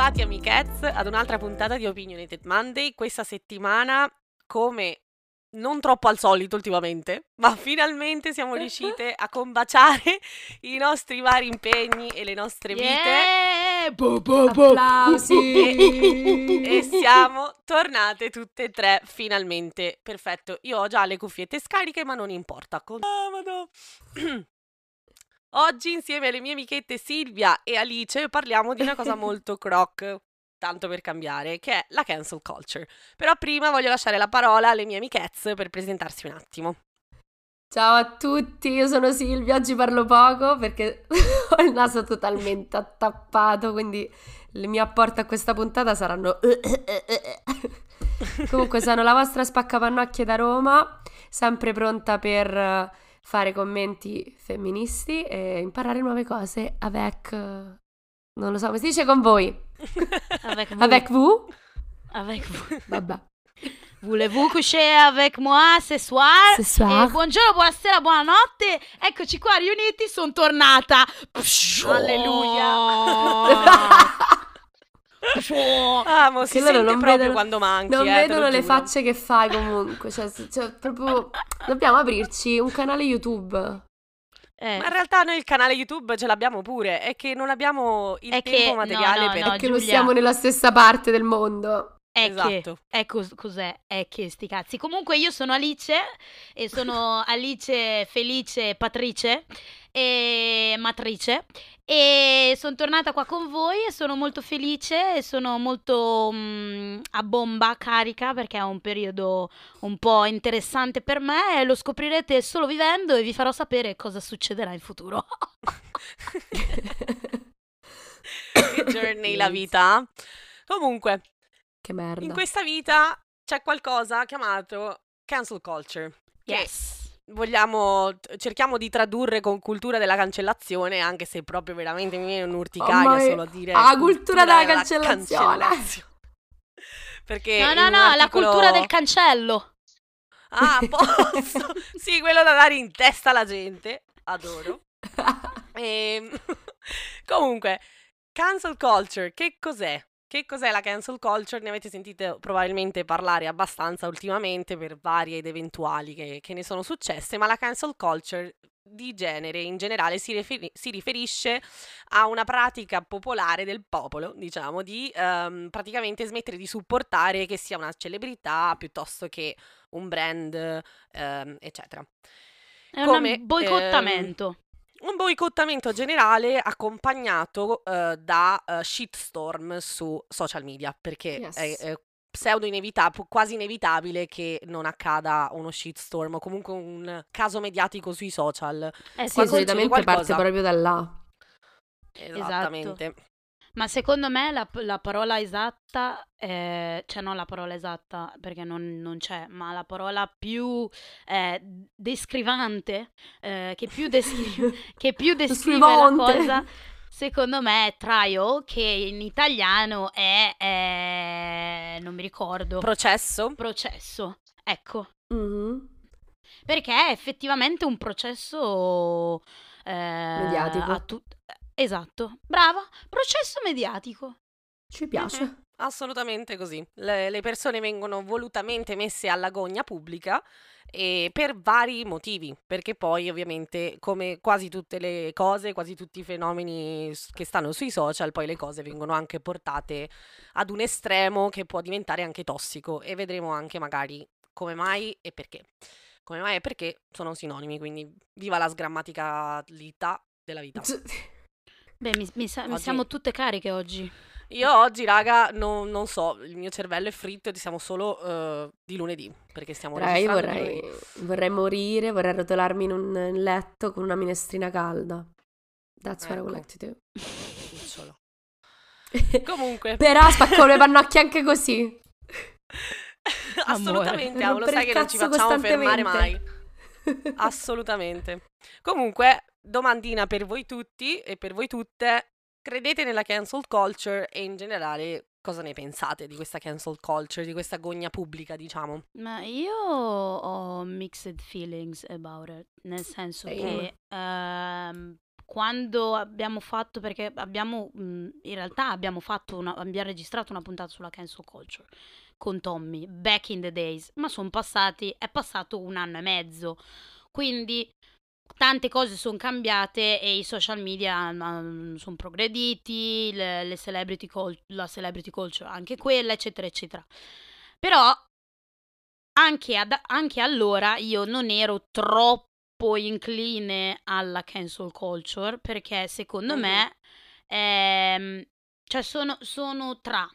Bentrovati amichezze ad un'altra puntata di Opinionated Monday. Questa settimana, come non troppo al solito ultimamente, ma finalmente siamo riuscite a combaciare i nostri vari impegni e le nostre vite. Yeah! Bo, bo, bo. Applausi! E siamo tornate tutte e tre finalmente. Perfetto, io ho già le cuffiette scariche, ma non importa. Con- Ah. Oggi insieme alle mie amichette Silvia e Alice parliamo di una cosa molto croc, tanto per cambiare, che è la cancel culture. Però prima voglio lasciare la parola alle mie amichezze per presentarsi un attimo. Ciao a tutti, io sono Silvia, oggi parlo poco perché ho il naso totalmente attappato, quindi il mio apporto a questa puntata saranno... Comunque sono la vostra spaccapannocchie da Roma, sempre pronta per fare commenti femministi e imparare nuove cose avec... Non lo so come si dice con voi. Avec vous. Avec vous? Avec vous. Vabbè. Voulez-vous coucher avec moi ce soir? Ce soir. Eh, buongiorno, buonasera, buonanotte. Eccoci qua riuniti, sono tornata. Amo, si Che loro sente non proprio vedono- quando manchi, Non eh, vedono le giuro. facce che fai comunque. Cioè, cioè, proprio. Dobbiamo aprirci un canale YouTube. Eh, Ma in realtà noi il canale YouTube ce l'abbiamo pure, è che non abbiamo il È che- tempo no, materiale no, per... no, che non Giulia. siamo nella stessa parte del mondo. è esatto. che, è cos- cos'è? È che sti cazzi. Comunque io sono Alice e sono Alice Felice Patrice e Matrice e sono tornata qua con voi e sono molto felice e sono molto mm, a bomba carica perché è un periodo un po' interessante per me e lo scoprirete solo vivendo e vi farò sapere cosa succederà in futuro. che journey la vita. Comunque, Che merda. in questa vita c'è qualcosa chiamato cancel culture. Che Yes. Vogliamo, cerchiamo di tradurre con cultura della cancellazione, anche se proprio veramente mi viene un'urticaria Oh, solo a dire Ah, cultura della cancellazione. cancellazione. Perché No, no, no, la articolo- cultura del cancello. Ah, posso. sì, quello da dare in testa alla gente. Adoro. Ehm, Comunque, cancel culture, che cos'è? Che cos'è la cancel culture? Ne avete sentito probabilmente parlare abbastanza ultimamente per varie ed eventuali che, che ne sono successe, ma la cancel culture di genere in generale si, riferi- si riferisce a una pratica popolare del popolo, diciamo, di ehm, praticamente smettere di supportare che sia una celebrità piuttosto che un brand, ehm, eccetera. È Come, un boicottamento. Un boicottamento generale accompagnato eh, da eh, shitstorm su social media, perché Yes. è, è pseudo inevitabile, quasi inevitabile che non accada uno shitstorm o comunque un caso mediatico sui social. Eh Sì, solitamente parte proprio da là. Esattamente. Ma secondo me la, la parola esatta, è- cioè non la parola esatta perché non, non c'è, ma la parola più eh, descrivante, eh, che più, descri- che più descrive la cosa, secondo me è trial, che in italiano è, è- non mi ricordo, Processo? processo. Ecco, Mhm. perché è effettivamente un processo eh, Mediatico. a tut- esatto, brava, processo mediatico. Ci piace. Mhm, Assolutamente così. Le, le persone vengono volutamente messe alla gogna pubblica e per vari motivi, perché poi ovviamente come quasi tutte le cose, quasi tutti i fenomeni che stanno sui social, poi le cose vengono anche portate ad un estremo che può diventare anche tossico e vedremo anche magari come mai e perché. Come mai e perché sono sinonimi, quindi viva la sgrammaticalità della vita. Beh, mi, mi sa- mi Oggi- siamo tutte cariche oggi. Io oggi, raga, non, non so, il mio cervello è fritto e siamo solo eh, di lunedì, perché stiamo Raga, io vorrei, vorrei morire, vorrei rotolarmi in un letto con una minestrina calda. That's what I would Ecco. like to do. Cucciolo. Comunque, Però spacco le pannocchie anche così. assolutamente, Per amo, lo sai che non ci facciamo fermare mai. Assolutamente. Comunque, domandina per voi tutti e per voi tutte, credete nella cancel culture e in generale cosa ne pensate di questa cancel culture, di questa gogna pubblica, diciamo? Ma io ho mixed feelings about it, nel senso che ehm, quando abbiamo fatto, perché abbiamo, mh, in realtà abbiamo fatto una, abbiamo registrato una puntata sulla cancel culture con Tommy, back in the days, ma sono passati, è passato un anno e mezzo, quindi tante cose sono cambiate e i social media sono progrediti, le, le celebrity col- la celebrity culture anche quella, eccetera, eccetera. Però anche, ad- anche allora io non ero troppo incline alla cancel culture perché secondo Mhm. me ehm, cioè sono, sono tra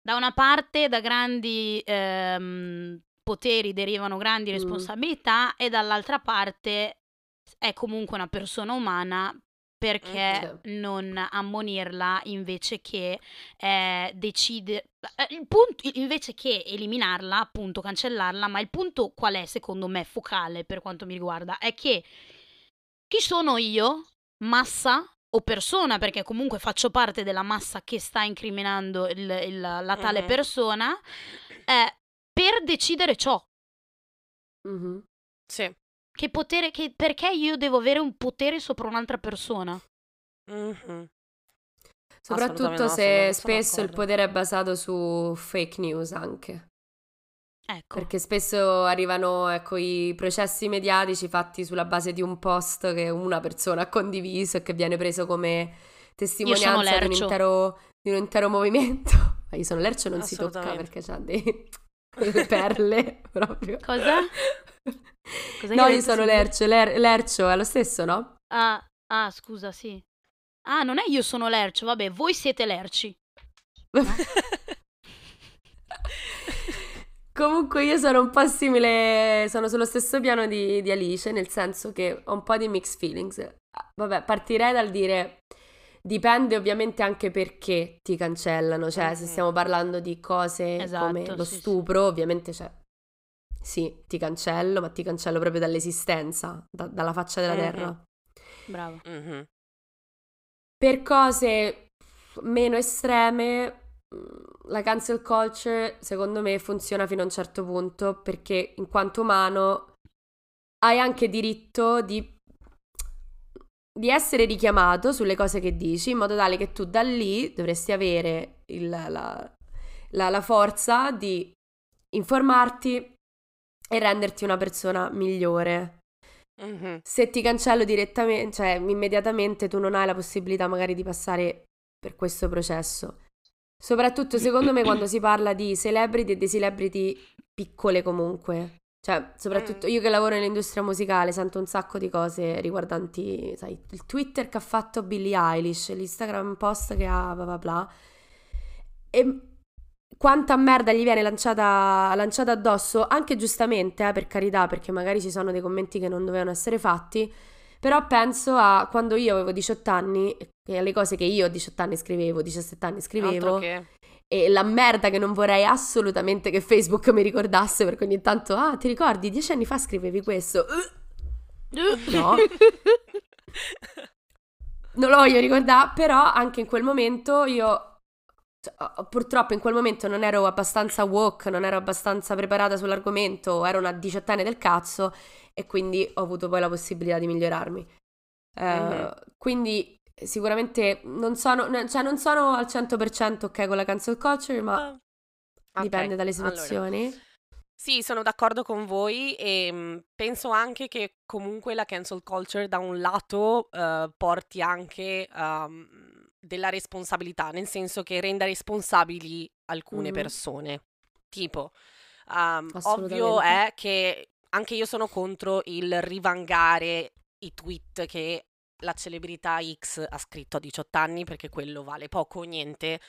da una parte da grandi ehm, poteri derivano grandi Mm. responsabilità e dall'altra parte è comunque una persona umana perché non ammonirla invece che eh, decide eh, il punto invece che eliminarla appunto cancellarla ma il punto qual è secondo me focale per quanto mi riguarda è che chi sono io massa o persona perché comunque faccio parte della massa che sta incriminando il- il- la tale Mhm. persona eh, per decidere ciò Mhm. Sì. Che potere che perché io devo avere un potere sopra un'altra persona Mhm. Soprattutto no, se sono- sono spesso il potere è basato su fake news anche. ecco Perché spesso arrivano, ecco, i processi mediatici fatti sulla base di un post che una persona ha condiviso e che viene preso come testimonianza di un intero, di un intero movimento. Ma io sono Lercio non si tocca perché c'ha dei, delle perle proprio. Cosa? Cosa No, io sono? Lercio, Ler- Lercio è lo stesso, no? ah, ah scusa sì ah non è io sono lercio vabbè voi siete lerci Comunque io sono un po' simile, sono sullo stesso piano di, di Alice, nel senso che ho un po' di mixed feelings. Ah, Vabbè, partirei dal dire dipende ovviamente anche perché ti cancellano, cioè se Mhm. stiamo parlando di cose Esatto, come lo sì, sì. stupro, ovviamente cioè sì, ti cancello, ma ti cancello proprio dall'esistenza, da- dalla faccia della Mhm. terra. bravo Mhm. Per cose meno estreme, mh, la cancel culture secondo me funziona fino a un certo punto perché in quanto umano hai anche diritto di, di essere richiamato sulle cose che dici in modo tale che tu da lì dovresti avere il- la, la- la forza di informarti e renderti una persona migliore. Mhm. Se ti cancello direttamente, cioè immediatamente tu non hai la possibilità magari di passare per questo processo. Soprattutto secondo me quando si parla di celebrity e di celebrity piccole comunque. Cioè, soprattutto Mm. io che lavoro nell'industria musicale sento un sacco di cose riguardanti, sai, il Twitter che ha fatto Billie Eilish, l'Instagram post che ha bla bla bla. E quanta merda gli viene lanciata, lanciata addosso, anche giustamente, eh, per carità, perché magari ci sono dei commenti che non dovevano essere fatti, però penso a quando io avevo 18 anni e alle cose che io a 18 anni scrivevo, 17 anni scrivevo, e la merda che non vorrei assolutamente che Facebook mi ricordasse, perché ogni tanto, ah, ti ricordi, 10 anni fa scrivevi questo? No. non lo voglio ricordare, però anche in quel momento io purtroppo in quel momento non ero abbastanza woke, non ero abbastanza preparata sull'argomento, ero una diciottenne del cazzo e quindi ho avuto poi la possibilità di migliorarmi. Eh, Mhm. Quindi sicuramente non sono, no, cioè non sono al 100% ok con la cancel culture, ma Ah. Ok, dipende dalle allora. situazioni. Sì, sono d'accordo con voi e mh, penso anche che comunque la cancel culture da un lato eh, porti anche um, della responsabilità, nel senso che renda responsabili alcune Mhm. persone. Tipo, um, ovvio è che anche io sono contro il rivangare i tweet che la celebrità X ha scritto a 18 anni perché quello vale poco o niente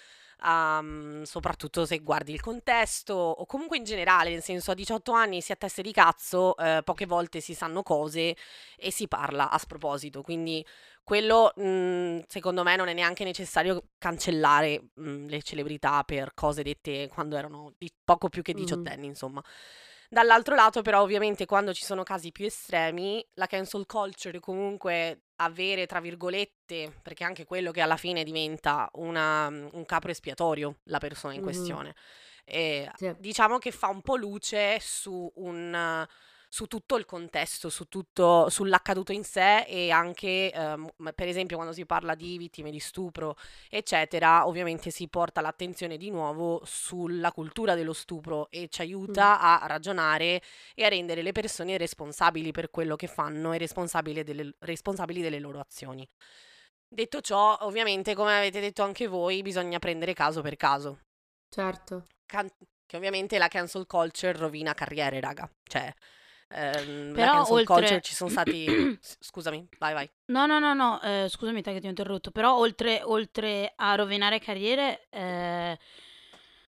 um, soprattutto se guardi il contesto o comunque in generale, nel senso a 18 anni si ha teste di cazzo, eh, poche volte si sanno cose e si parla a sproposito, quindi quello mh, secondo me non è neanche necessario cancellare mh, le celebrità per cose dette quando erano di- poco più che Mm. diciottenni, insomma. Dall'altro lato, però, ovviamente, quando ci sono casi più estremi, la cancel culture comunque avere, tra virgolette, perché anche quello che alla fine diventa una- un capro espiatorio, la persona in Mhm. questione. E Sì. diciamo che fa un po' luce su un, su tutto il contesto, su tutto, sull'accaduto in sé e anche, ehm, per esempio, quando si parla di vittime di stupro, eccetera, ovviamente si porta l'attenzione di nuovo sulla cultura dello stupro e ci aiuta mm. a ragionare e a rendere le persone responsabili per quello che fanno e responsabili delle, responsabili delle loro azioni. Detto ciò, ovviamente, come avete detto anche voi, bisogna prendere caso per caso. Certo. Can- che ovviamente la cancel culture rovina carriere, raga. Cioè, ehm, Però oltre... culture ci sono stati... scusami, vai, vai. No, no, no, no, eh, scusami te che ti ho interrotto. Però oltre, oltre a rovinare carriere... Eh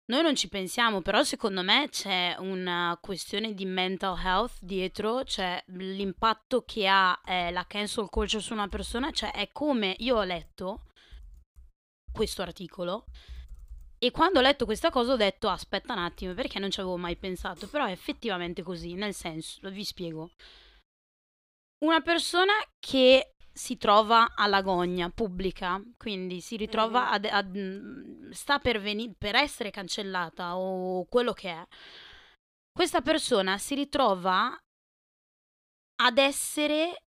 noi non ci pensiamo, però secondo me c'è una questione di mental health dietro, cioè l'impatto che ha eh, la cancel culture su una persona, cioè è come io ho letto questo articolo e quando ho letto questa cosa ho detto aspetta un attimo perché non ci avevo mai pensato, però è effettivamente così, nel senso, vi spiego. Una persona che si trova all'agonia pubblica, quindi si ritrova ad, ad, mm, sta per, veni- per essere cancellata o quello che è. Questa persona si ritrova ad essere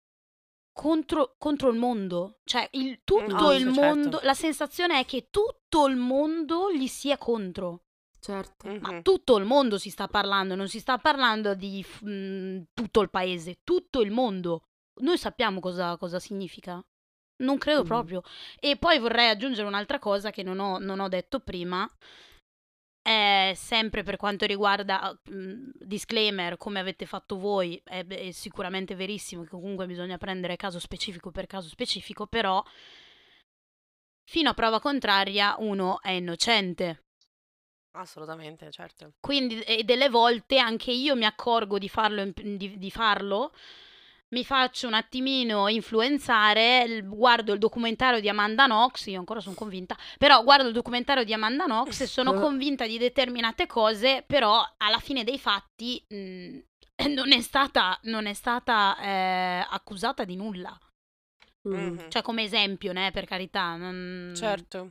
contro, contro il mondo, cioè il, tutto no, il certo. mondo, la sensazione è che tutto il mondo gli sia contro. Certo. Mm-hmm. Ma tutto il mondo si sta parlando, non si sta parlando di mh, mm, tutto il paese, tutto il mondo. Noi sappiamo cosa, cosa significa. Non credo mm. proprio. E poi vorrei aggiungere un'altra cosa che non ho, non ho detto prima. È sempre per quanto riguarda mh, disclaimer, come avete fatto voi, è, è sicuramente verissimo che comunque bisogna prendere caso specifico per caso specifico, però fino a prova contraria uno è innocente. Assolutamente, certo. Quindi, e delle volte anche io mi accorgo di farlo, di, di farlo mi faccio un attimino influenzare, guardo il documentario di Amanda Knox, io ancora sono convinta, però guardo il documentario di Amanda Knox e sono convinta di determinate cose, però alla fine dei fatti mh, mm, non è stata, non è stata eh, accusata di nulla. Mm-hmm. Cioè come esempio, né, per carità. Non... Certo.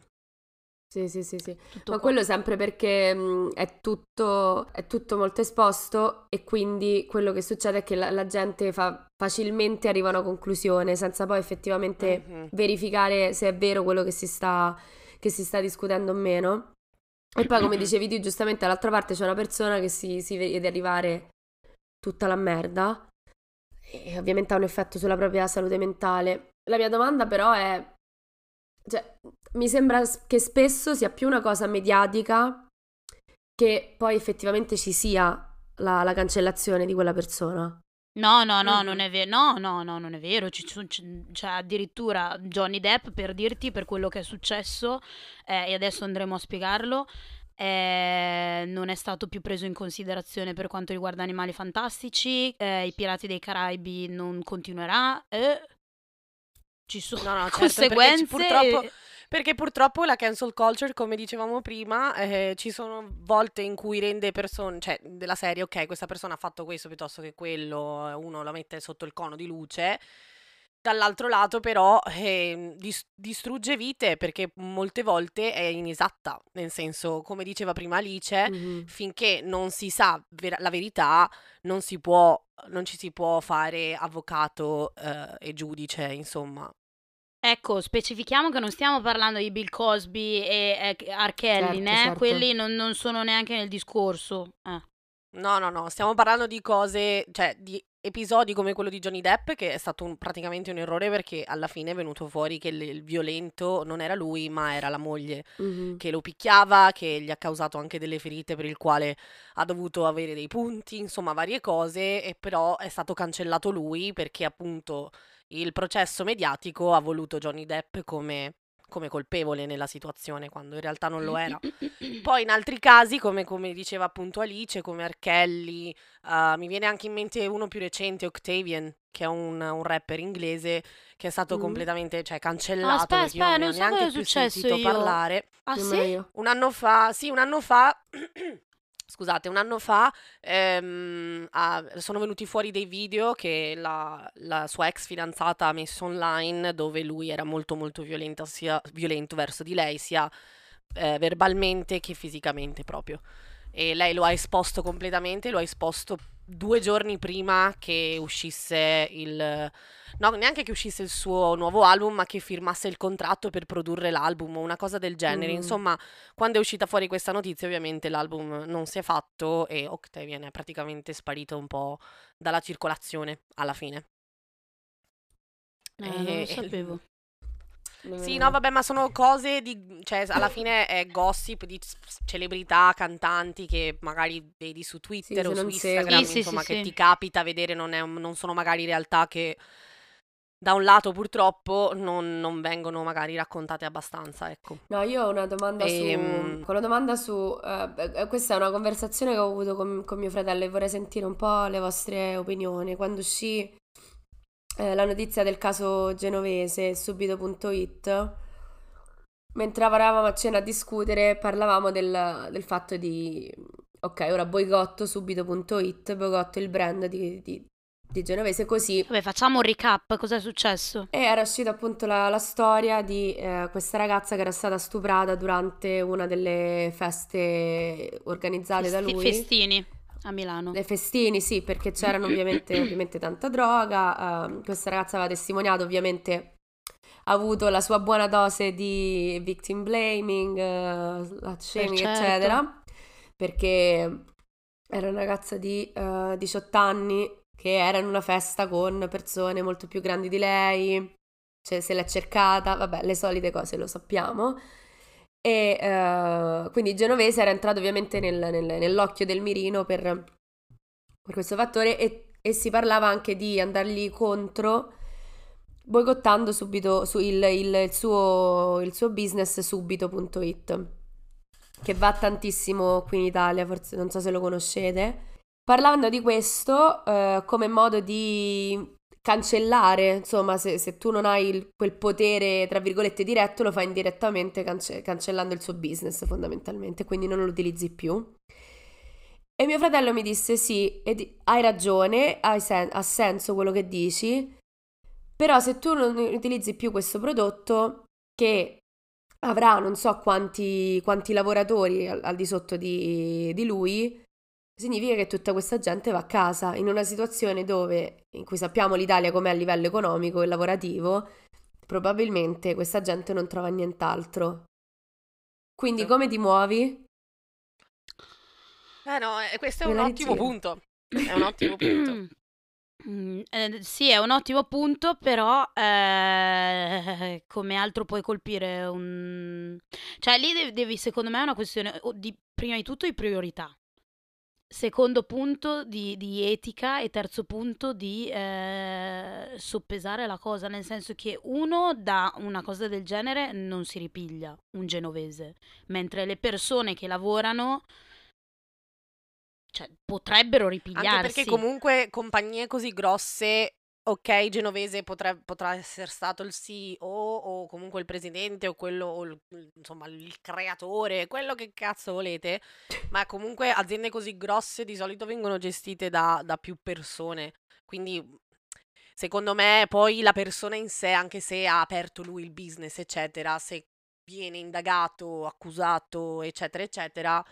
Sì, sì, sì, sì. Tutto Ma qua. quello sempre perché mh, è, tutto, è, tutto, molto esposto e quindi quello che succede è che la, la gente fa, facilmente arriva a una conclusione senza poi effettivamente mm-hmm. verificare se è vero quello che si, sta, che si sta discutendo o meno. E poi, come dicevi tu, giustamente dall'altra parte c'è una persona che si, si vede arrivare tutta la merda e ovviamente ha un effetto sulla propria salute mentale. La mia domanda però è cioè, mi sembra che spesso sia più una cosa mediatica che poi effettivamente ci sia la, la cancellazione di quella persona. No, no, no, mm-hmm. non è vero. No, no, no, non è vero. Ci, c'è addirittura Johnny Depp per dirti per quello che è successo, eh, e adesso andremo a spiegarlo. Eh, non è stato più preso in considerazione per quanto riguarda Animali Fantastici. Eh, I Pirati dei Caraibi non continuerà. Eh, ci sono no, no, certo, conseguenze. Purtroppo, perché purtroppo la cancel culture, come dicevamo prima, eh, ci sono volte in cui rende persone, cioè della serie, ok, questa persona ha fatto questo piuttosto che quello, uno la mette sotto il cono di luce. Dall'altro lato, però, eh, dis- distrugge vite perché molte volte è inesatta. Nel senso, come diceva prima Alice, mm-hmm. finché non si sa ver- la verità, non si può non ci si può fare avvocato eh, e giudice, insomma. Ecco, specifichiamo che non stiamo parlando di Bill Cosby e eh, R. Kelly, certo, certo. quelli non, non, sono neanche nel discorso. Eh. No, no, no, stiamo parlando di cose, cioè di episodi come quello di Johnny Depp, che è stato un, praticamente un errore perché alla fine è venuto fuori che il, il violento non era lui, ma era la moglie mm-hmm. che lo picchiava, che gli ha causato anche delle ferite per il quale ha dovuto avere dei punti, insomma varie cose, e però è stato cancellato lui perché appunto il processo mediatico ha voluto Johnny Depp come come colpevole nella situazione quando in realtà non lo era. Poi in altri casi, come, come diceva appunto Alice, come Archelli, uh, mi viene anche in mente uno più recente, Octavian, che è un, un rapper inglese che è stato mm. completamente cioè, cancellato. Ah, aspetta, aspetta, non, non so neanche più sentito io. parlare. Ah sì? Un anno fa, sì, un anno fa Scusate, un anno fa ehm, ha- sono venuti fuori dei video che la, la sua ex fidanzata ha messo online dove lui era molto molto violenta, sia, violento verso di lei, sia eh, verbalmente che fisicamente proprio. E lei lo ha esposto completamente, lo ha esposto due giorni prima che uscisse il... No, neanche che uscisse il suo nuovo album, ma che firmasse il contratto per produrre l'album o una cosa del genere. Mm. Insomma, quando è uscita fuori questa notizia, ovviamente l'album non si è fatto e Octavian è praticamente sparito un po' dalla circolazione alla fine. Eh, non E- lo sapevo. Sì, no, vabbè, ma sono cose di... cioè, alla fine è gossip di celebrità, cantanti che magari vedi su Twitter se o su. Instagram, Sì, sì, insomma, sì, che sì. ti capita vedere, non, è non sono magari realtà che da un lato purtroppo non, non vengono magari raccontate abbastanza, ecco. No, io ho una domanda Ehm. su... Con la domanda su... eh, beh, questa è una conversazione che ho avuto con, con mio fratello e vorrei sentire un po' le vostre opinioni. Quando uscì eh, la notizia del caso genovese, subito.it, mentre eravamo a cena a discutere, parlavamo del, del fatto di... Ok, ora boicotto subito.it, boicotto il brand di, di, di genovese, così Vabbè, facciamo un recap, cosa è successo? e era uscita appunto la, la storia di eh, questa ragazza che era stata stuprata durante una delle feste organizzate da Festi- lui. Festini a Milano. Le festini, sì, perché c'erano ovviamente, ovviamente tanta droga. ehm, questa ragazza aveva testimoniato, ovviamente ha avuto la sua buona dose di victim blaming, slut shaming, certo. eccetera, perché era una ragazza di eh, 18 anni che era in una festa con persone molto più grandi di lei, cioè se l'è cercata, vabbè, le solite cose lo sappiamo. E eh, quindi genovese era entrato ovviamente nel- nel- nell'occhio del mirino per, per questo fattore e, e si parlava anche di andargli contro boicottando subito su il, il- il suo, il suo business subito.it che va tantissimo qui in Italia, forse non so se lo conoscete. Parlando di questo eh, come modo di cancellare, insomma, se, se tu non hai il- quel potere, tra virgolette, diretto, lo fai indirettamente cance- cancellando il suo business fondamentalmente, quindi non lo utilizzi più. E mio fratello mi disse: Sì, ed- hai ragione, hai sen- ha senso quello che dici, però se tu non utilizzi più questo prodotto, che avrà non so quanti, quanti lavoratori al, al di sotto di, di lui, significa che tutta questa gente va a casa in una situazione dove, in cui sappiamo l'Italia com'è a livello economico e lavorativo, probabilmente questa gente non trova nient'altro. Quindi come ti muovi? Eh no, eh, questo è un ottimo punto. È un ottimo punto. Mm, eh, sì, è un ottimo punto, però eh, come altro puoi colpire un... Cioè lì devi, devi, secondo me, è una questione di, prima di tutto di priorità. Secondo punto di, di etica e terzo punto di eh, soppesare la cosa, nel senso che uno da una cosa del genere non si ripiglia, un genovese, mentre le persone che lavorano cioè, potrebbero ripigliarsi. Anche perché comunque compagnie così grosse, ok, Genovese potre- potrà essere stato il CEO o comunque il presidente o quello, o il- insomma, il creatore, quello che cazzo volete, ma comunque aziende così grosse di solito vengono gestite da, da più persone, quindi secondo me poi la persona in sé, anche se ha aperto lui il business, eccetera, se viene indagato, accusato, eccetera, eccetera,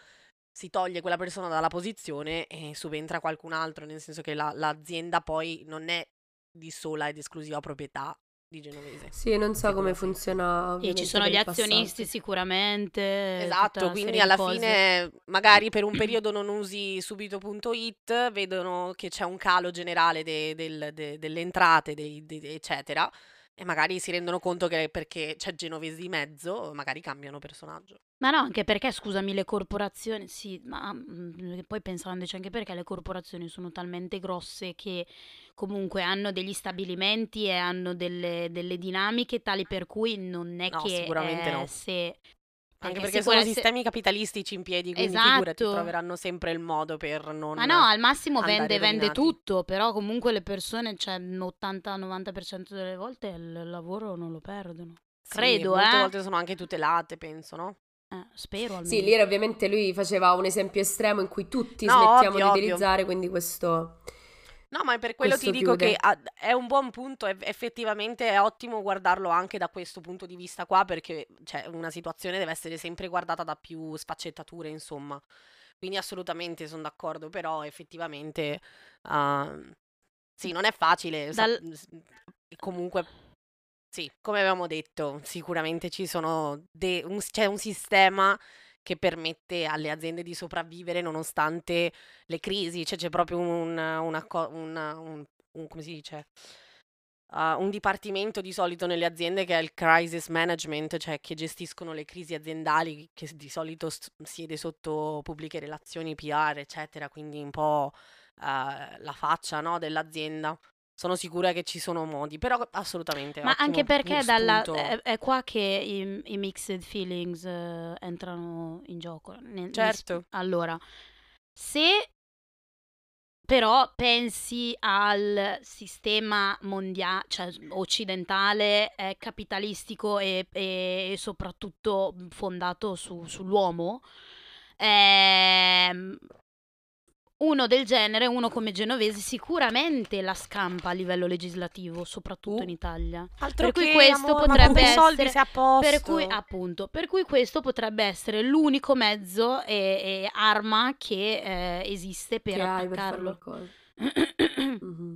si toglie quella persona dalla posizione e subentra qualcun altro, nel senso che la- l'azienda poi non è di sola ed esclusiva proprietà di Genovese. Sì, non so come me. funziona. E ovviamente ci sono gli il passato. azionisti sicuramente. Esatto, quindi alla cose. fine magari per un periodo non usi subito.it, vedono che c'è un calo generale de- del- de- delle entrate, dei- de- eccetera, e magari si rendono conto che perché c'è Genovese di mezzo, magari cambiano personaggio. Ma no, anche perché, scusami, le corporazioni, sì, ma mm, poi pensandoci anche perché le corporazioni sono talmente grosse che comunque hanno degli stabilimenti e hanno delle, delle dinamiche tali per cui non è No, che sicuramente eh, no. se... Anche perché sono essere- sistemi capitalistici in piedi, quindi figurati, Esatto. troveranno sempre il modo per non... Ma no, al massimo vende, vende tutto, però comunque le persone, cioè l'80-90% delle volte il lavoro non lo perdono. Sì, credo, molte eh. volte sono anche tutelate, penso, no? Eh, spero almeno. Sì, lì ovviamente lui faceva un esempio estremo in cui tutti No, smettiamo ovvio, di ovvio. utilizzare, quindi questo... No, ma per quello ti Questo dico chiude. che è un buon punto, eff- effettivamente è ottimo guardarlo anche da questo punto di vista qua, perché cioè, una situazione deve essere sempre guardata da più sfaccettature, insomma. Quindi assolutamente sono d'accordo, però effettivamente uh, sì, non è facile. Dal... Comunque, sì, come avevamo detto, sicuramente ci sono de- un, c'è un sistema che permette alle aziende di sopravvivere nonostante le crisi, cioè c'è proprio un, una, una, un, un come si dice? Uh, un dipartimento di solito nelle aziende che è il crisis management, cioè che gestiscono le crisi aziendali, che di solito st- siede sotto pubbliche relazioni, PR, eccetera, quindi un po' uh, la faccia no, dell'azienda. Sono sicura che ci sono modi, però assolutamente. Ma anche perché dalla, è, è, qua che i, i mixed feelings uh, entrano in gioco. Nel, certo. allora, se però pensi al sistema mondiale, cioè occidentale, eh, capitalistico e, e, soprattutto fondato su, sull'uomo, eh, uno del genere, uno come Genovese, sicuramente la scampa a livello legislativo, soprattutto uh, in Italia. Altro per cui questo amore, potrebbe essere per cui, appunto, per cui questo potrebbe essere l'unico mezzo e, e arma che eh, esiste per che attaccarlo. mm-hmm.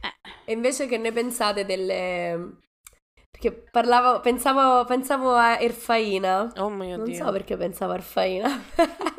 eh. E invece che ne pensate delle perché parlavo, pensavo, pensavo a Erfaina. Oh mio non Dio. Non so perché pensavo a Erfaina.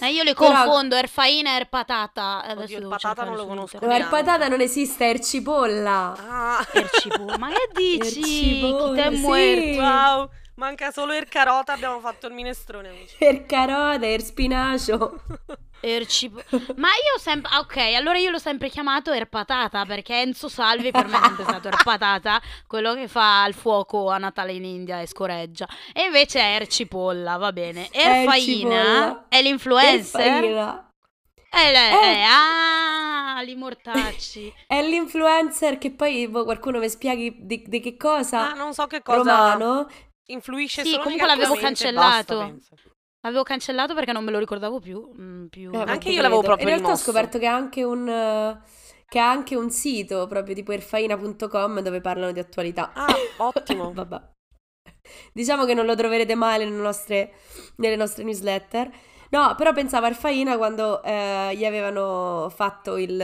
Eh, io le Però... confondo, Erfaina e Erpatata. Adesso Oddio, Erpatata non lo conosco. No, Erpatata non esiste, Ercipolla. Ah. Ercipolla, ma che dici? Ercipolla, Chi t'è sì. muerto? Wow. Manca solo il carota, abbiamo fatto il minestrone, amici. Il carota, il spinacio. Ercipo. Ma io sempre. Ah, ok, allora io l'ho sempre chiamato Erpatata perché Enzo Salvi per me è sempre stato Erpatata, quello che fa il fuoco a Natale in India e scoreggia. E invece è Ercipolla, va bene. Erfaina è l'influencer. È, le, è, è ah, li mortacci. È l'influencer che poi boh, qualcuno mi spieghi di, di, che cosa. Ah, non so che cosa. Romano. Influisce sì, solo comunque l'avevo cancellato. Basta, L'avevo cancellato perché non me lo ricordavo più. Mm, più... Eh, anche io l'avevo proprio In realtà rimosso. ho scoperto che ha anche un... che ha anche un sito proprio tipo erfaina.com dove parlano di attualità. Ah, ottimo. Vabbè. Diciamo che non lo troverete mai nelle nostre, nelle nostre newsletter. No, però pensavo a Erfaina quando eh, gli avevano fatto il...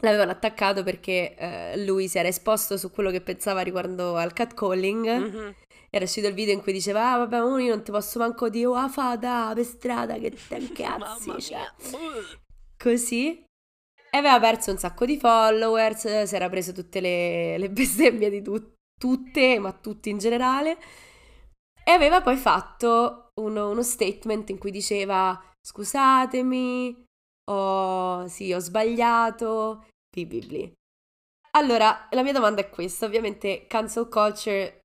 L'avevano attaccato perché eh, lui si era esposto su quello che pensava riguardo al catcalling. Mm-hmm era uscito il video in cui diceva ah vabbè io non ti posso manco dire oh fata per strada che te incazzi cioè. così. E aveva perso un sacco di followers si era preso tutte le, le bestemmie di tu- tutte ma tutti in generale. E aveva poi fatto uno, uno statement in cui diceva scusatemi ho, sì, ho sbagliato bibibli allora la mia domanda è questa ovviamente cancel culture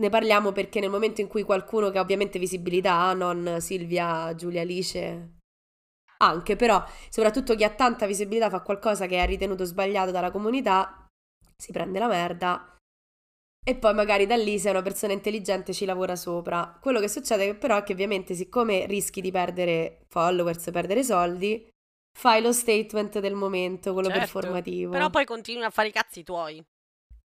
ne parliamo perché nel momento in cui qualcuno che ha ovviamente visibilità, non Silvia, Giulia, Alice, anche, però soprattutto chi ha tanta visibilità fa qualcosa che è ritenuto sbagliato dalla comunità, si prende la merda e poi magari da lì se è una persona intelligente ci lavora sopra. Quello che succede però è che ovviamente siccome rischi di perdere followers, perdere soldi, fai lo statement del momento, quello certo, performativo. Però poi continui a fare i cazzi tuoi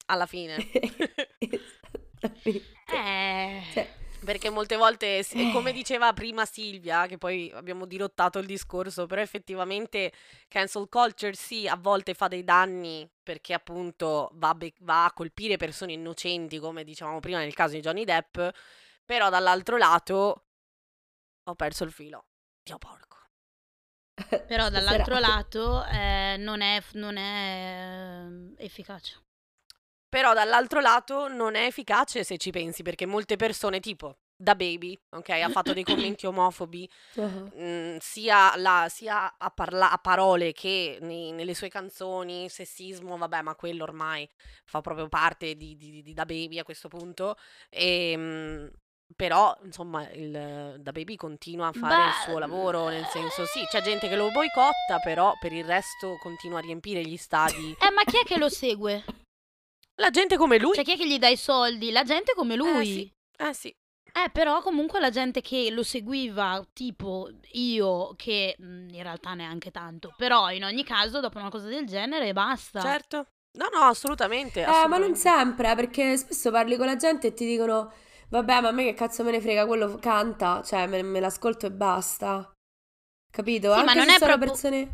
alla fine. eh. Cioè, perché molte volte, come diceva prima Silvia, che poi abbiamo dirottato il discorso, però effettivamente cancel culture sì, a volte fa dei danni perché appunto va, be- va a colpire persone innocenti, come dicevamo prima nel caso di Johnny Depp, però dall'altro lato ho perso il filo. Dio porco. Però dall'altro lato eh, non è, non è eh, efficace. Però dall'altro lato non è efficace se ci pensi, perché molte persone, tipo da Baby, ok, ha fatto dei commenti omofobi, uh-huh. mh, sia, la, sia a, parla- a, parole che nei, nelle sue canzoni, sessismo, vabbè, ma quello ormai fa proprio parte di, di, di Da Baby a questo punto. E, ehm, mh, però, insomma, il Da Baby continua a fare Beh, il suo lavoro, nel senso, sì, c'è gente che lo boicotta, però per il resto continua a riempire gli stadi. Eh, ma chi è che lo segue? La gente come lui. Cioè, chi è che gli dà i soldi? La gente come Eh lui. sì, eh sì. Eh, però comunque la gente che lo seguiva, tipo io, che mh, in realtà neanche tanto, però in ogni caso dopo una cosa del genere basta. Certo. No, no, assolutamente. Eh, ma non assolutamente. sempre, eh, perché spesso parli con la gente e ti dicono Vabbè, ma a me che cazzo me ne frega, quello canta, cioè me, me l'ascolto e basta. Capito? Sì, Anche ma non se è sono proprio- persone...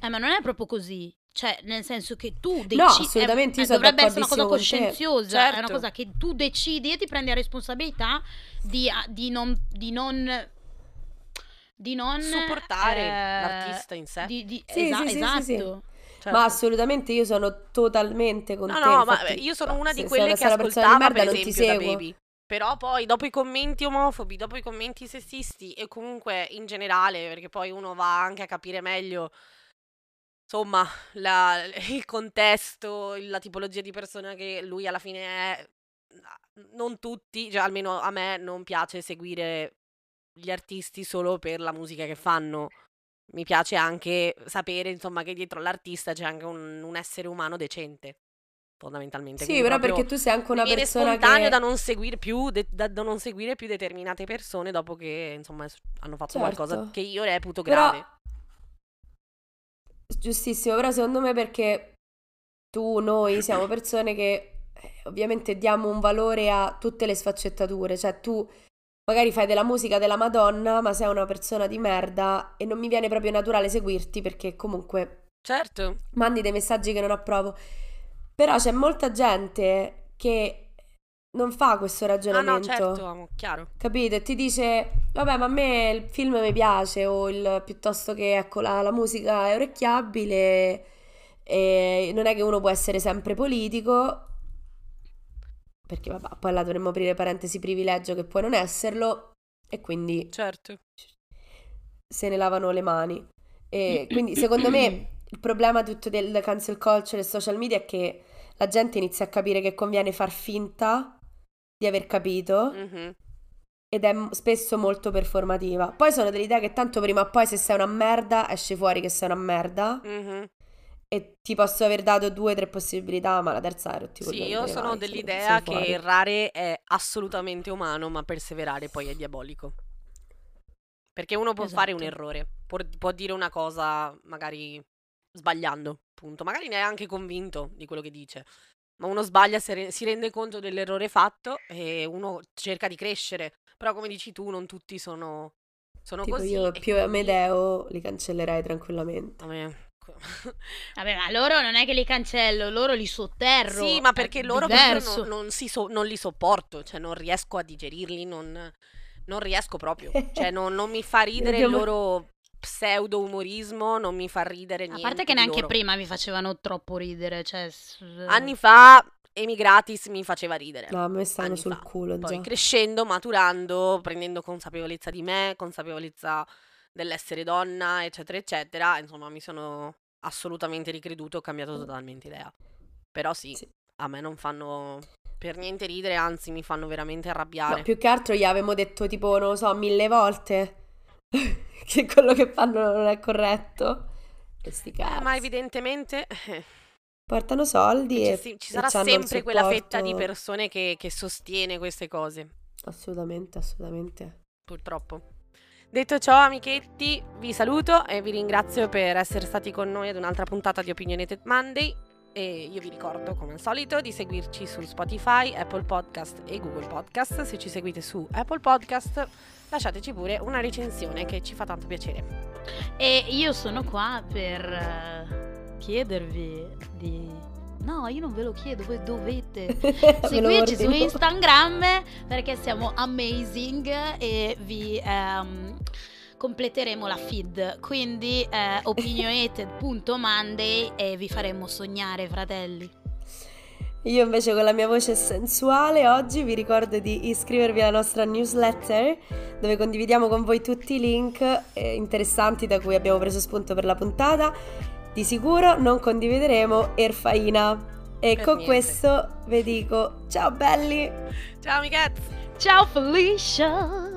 Eh, ma non è proprio così. Cioè, nel senso che tu decidi. No, assolutamente, io sono dovrebbe essere una cosa coscienziosa. È una Certo. cosa che tu decidi e ti prendi la responsabilità di, di non. Di non di non Supportare eh, l'artista in sé. di- di- Sì, esa- sì, sì, sì, sì. esatto. Certo. Ma assolutamente io sono totalmente con No, te. no, ma infatti, io sono una di quelle che ascoltava, di merda, per non ti esempio, da. Baby. Però poi, dopo i commenti omofobi, dopo i commenti sessisti e comunque in generale, perché poi uno va anche a capire meglio, insomma, la- il contesto, la tipologia di persona che lui alla fine è. Non tutti, cioè almeno a me non piace seguire gli artisti solo per la musica che fanno. Mi piace anche sapere, insomma, che dietro all'artista c'è anche un, un essere umano decente, fondamentalmente. Sì, però perché tu sei anche una persona spontaneo che... da non seguire più de- da, non seguire più determinate persone dopo che, insomma, hanno fatto qualcosa Certo. che io reputo Però- grave. Giustissimo, però secondo me perché tu, noi siamo persone che eh, ovviamente diamo un valore a tutte le sfaccettature, cioè tu magari fai della musica della Madonna, ma sei una persona di merda e non mi viene proprio naturale seguirti perché comunque Certo. mandi dei messaggi che non approvo. Però c'è molta gente che non fa questo Ah ragionamento. no, certo, amo, chiaro. Capito? E ti dice, vabbè, ma a me il film mi piace, o il, piuttosto che, ecco, la, la musica è orecchiabile, e non è che uno può essere sempre politico, perché, vabbè, poi là dovremmo aprire parentesi privilegio che puoi non esserlo, e quindi Certo. se ne lavano le mani. E quindi, secondo me, il problema tutto del cancel culture e social media è che la gente inizia a capire che conviene far finta di aver capito Mhm. ed è spesso molto performativa. Poi sono dell'idea che tanto prima o poi se sei una merda esce fuori che sei una merda Mhm. e ti posso aver dato due o tre possibilità, ma la terza ero tipo Sì, io sono dell'idea che errare è assolutamente umano, ma perseverare poi è diabolico. Perché uno può fare un Esatto. errore, può, può dire una cosa magari sbagliando, appunto. Magari ne è anche convinto di quello che dice. Ma uno sbaglia, si re- si rende conto dell'errore fatto e uno cerca di crescere. Però come dici tu, non tutti sono, sono Tipo così. io più quindi- Amedeo li cancellerei tranquillamente. Vabbè. Vabbè, ma loro non è che li cancello, loro li sotterro. Sì, ma perché loro non, non si so- non li sopporto, cioè non riesco a digerirli, non, non riesco proprio. Cioè non, non mi fa ridere il loro pseudo umorismo, non mi fa ridere A niente. parte che neanche loro. prima mi facevano troppo ridere, cioè... s- Anni fa Emigratis mi faceva ridere. No, a me stanno sul fa. culo Poi già. crescendo, maturando, prendendo consapevolezza di me, consapevolezza dell'essere donna, eccetera, eccetera, insomma mi sono assolutamente ricreduto, ho cambiato totalmente idea. Però sì, Sì. a me non fanno per niente ridere, anzi mi fanno veramente No, arrabbiare. più che altro gli avevamo detto tipo, non lo so, mille volte che quello che fanno non è corretto. E sti Eh, cazzi. ma evidentemente eh, Portano soldi c'è e, si- ci sarà sempre quella fetta di persone che, che sostiene queste cose, Assolutamente, assolutamente. purtroppo. Detto ciò, amichetti, vi saluto e vi ringrazio per essere stati con noi ad un'altra puntata di Opinionated Monday. E io vi ricordo, come al solito, di seguirci su Spotify, Apple Podcast e Google Podcast. Se ci seguite su Apple Podcast, lasciateci pure una recensione che ci fa tanto piacere. E io sono qua per eh, chiedervi di... No, io non ve lo chiedo, voi dovete seguirci su. Instagram perché siamo amazing e vi ehm, completeremo la feed. Quindi eh, opinionated.monday e vi faremo sognare, fratelli. Io invece con la mia voce sensuale oggi vi ricordo di iscrivervi alla nostra newsletter dove condividiamo con voi tutti i link eh, interessanti da cui abbiamo preso spunto per la puntata. Di sicuro non condivideremo Erfaina. E Per con niente. questo vi dico ciao belli! Ciao amichetti! Ciao Felicia!